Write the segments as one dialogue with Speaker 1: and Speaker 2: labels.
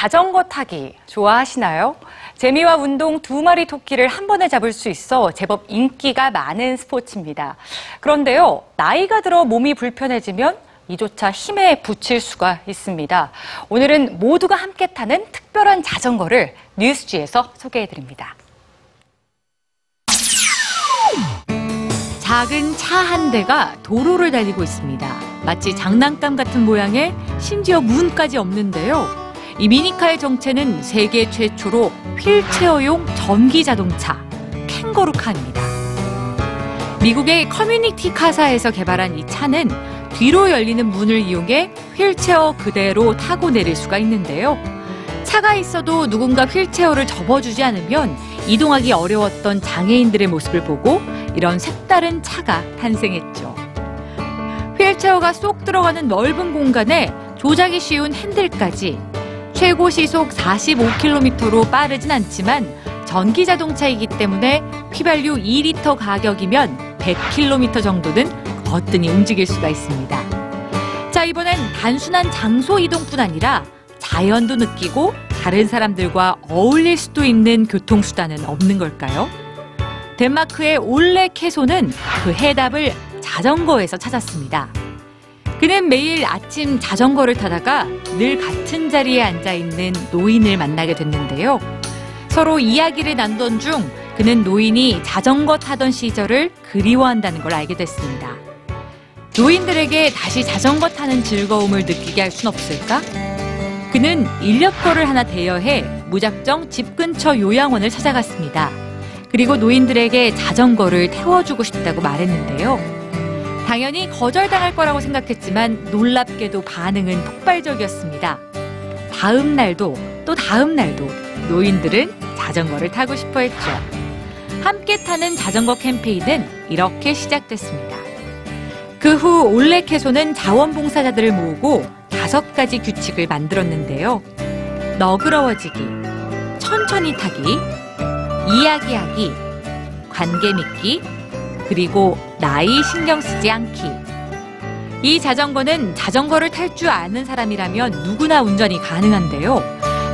Speaker 1: 자전거 타기 좋아하시나요? 재미와 운동 두 마리 토끼를 한 번에 잡을 수 있어 제법 인기가 많은 스포츠입니다. 그런데요, 나이가 들어 몸이 불편해지면 이조차 힘에 부칠 수가 있습니다. 오늘은 모두가 함께 타는 특별한 자전거를 뉴스지에서 소개해 드립니다.
Speaker 2: 작은 차 한 대가 도로를 달리고 있습니다. 마치 장난감 같은 모양에 심지어 문까지 없는데요. 이 미니카의 정체는 세계 최초로 휠체어용 전기 자동차 캥거루카입니다. 미국의 커뮤니티 카사에서 개발한 이 차는 뒤로 열리는 문을 이용해 휠체어 그대로 타고 내릴 수가 있는데요. 차가 있어도 누군가 휠체어를 접어주지 않으면 이동하기 어려웠던 장애인들의 모습을 보고 이런 색다른 차가 탄생했죠. 휠체어가 쏙 들어가는 넓은 공간에 조작이 쉬운 핸들까지 최고 시속 45km로 빠르진 않지만 전기 자동차이기 때문에 휘발유 2리터 가격이면 100km 정도는 거뜬히 움직일 수가 있습니다. 자, 이번엔 단순한 장소 이동뿐 아니라 자연도 느끼고 다른 사람들과 어울릴 수도 있는 교통수단은 없는 걸까요? 덴마크의 올레 캐소는 그 해답을 자전거에서 찾았습니다. 그는 매일 아침 자전거를 타다가 늘 같은 자리에 앉아 있는 노인을 만나게 됐는데요. 서로 이야기를 나누던 중 그는 노인이 자전거 타던 시절을 그리워한다는 걸 알게 됐습니다. 노인들에게 다시 자전거 타는 즐거움을 느끼게 할 순 없을까? 그는 인력거를 하나 대여해 무작정 집 근처 요양원을 찾아갔습니다. 그리고 노인들에게 자전거를 태워주고 싶다고 말했는데요. 당연히 거절당할 거라고 생각했지만 놀랍게도 반응은 폭발적이었습니다. 다음 날도 또 다음 날도 노인들은 자전거를 타고 싶어 했죠. 함께 타는 자전거 캠페인은 이렇게 시작됐습니다. 그 후 올레캐소는 자원봉사자들을 모으고 다섯 가지 규칙을 만들었는데요. 너그러워지기, 천천히 타기, 이야기하기, 관계 맺기, 그리고 나이 신경 쓰지 않기. 이 자전거는 자전거를 탈 줄 아는 사람이라면 누구나 운전이 가능한데요.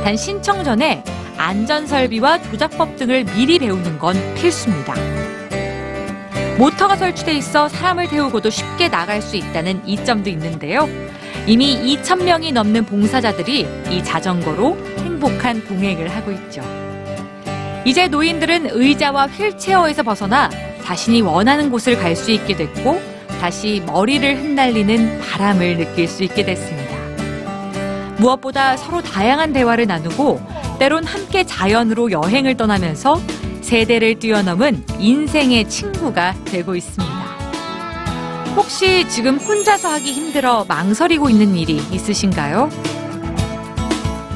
Speaker 2: 단 신청 전에 안전설비와 조작법 등을 미리 배우는 건 필수입니다. 모터가 설치돼 있어 사람을 태우고도 쉽게 나갈 수 있다는 이점도 있는데요. 이미 2,000명이 넘는 봉사자들이 이 자전거로 행복한 동행을 하고 있죠. 이제 노인들은 의자와 휠체어에서 벗어나 자신이 원하는 곳을 갈 수 있게 됐고 다시 머리를 흩날리는 바람을 느낄 수 있게 됐습니다. 무엇보다 서로 다양한 대화를 나누고 때론 함께 자연으로 여행을 떠나면서 세대를 뛰어넘은 인생의 친구가 되고 있습니다. 혹시 지금 혼자서 하기 힘들어 망설이고 있는 일이 있으신가요?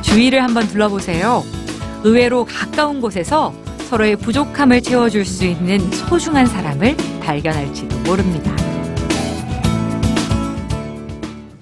Speaker 2: 주위를 한번 둘러보세요. 의외로 가까운 곳에서 서로의 부족함을 채워줄 수 있는 소중한 사람을 발견할지도 모릅니다.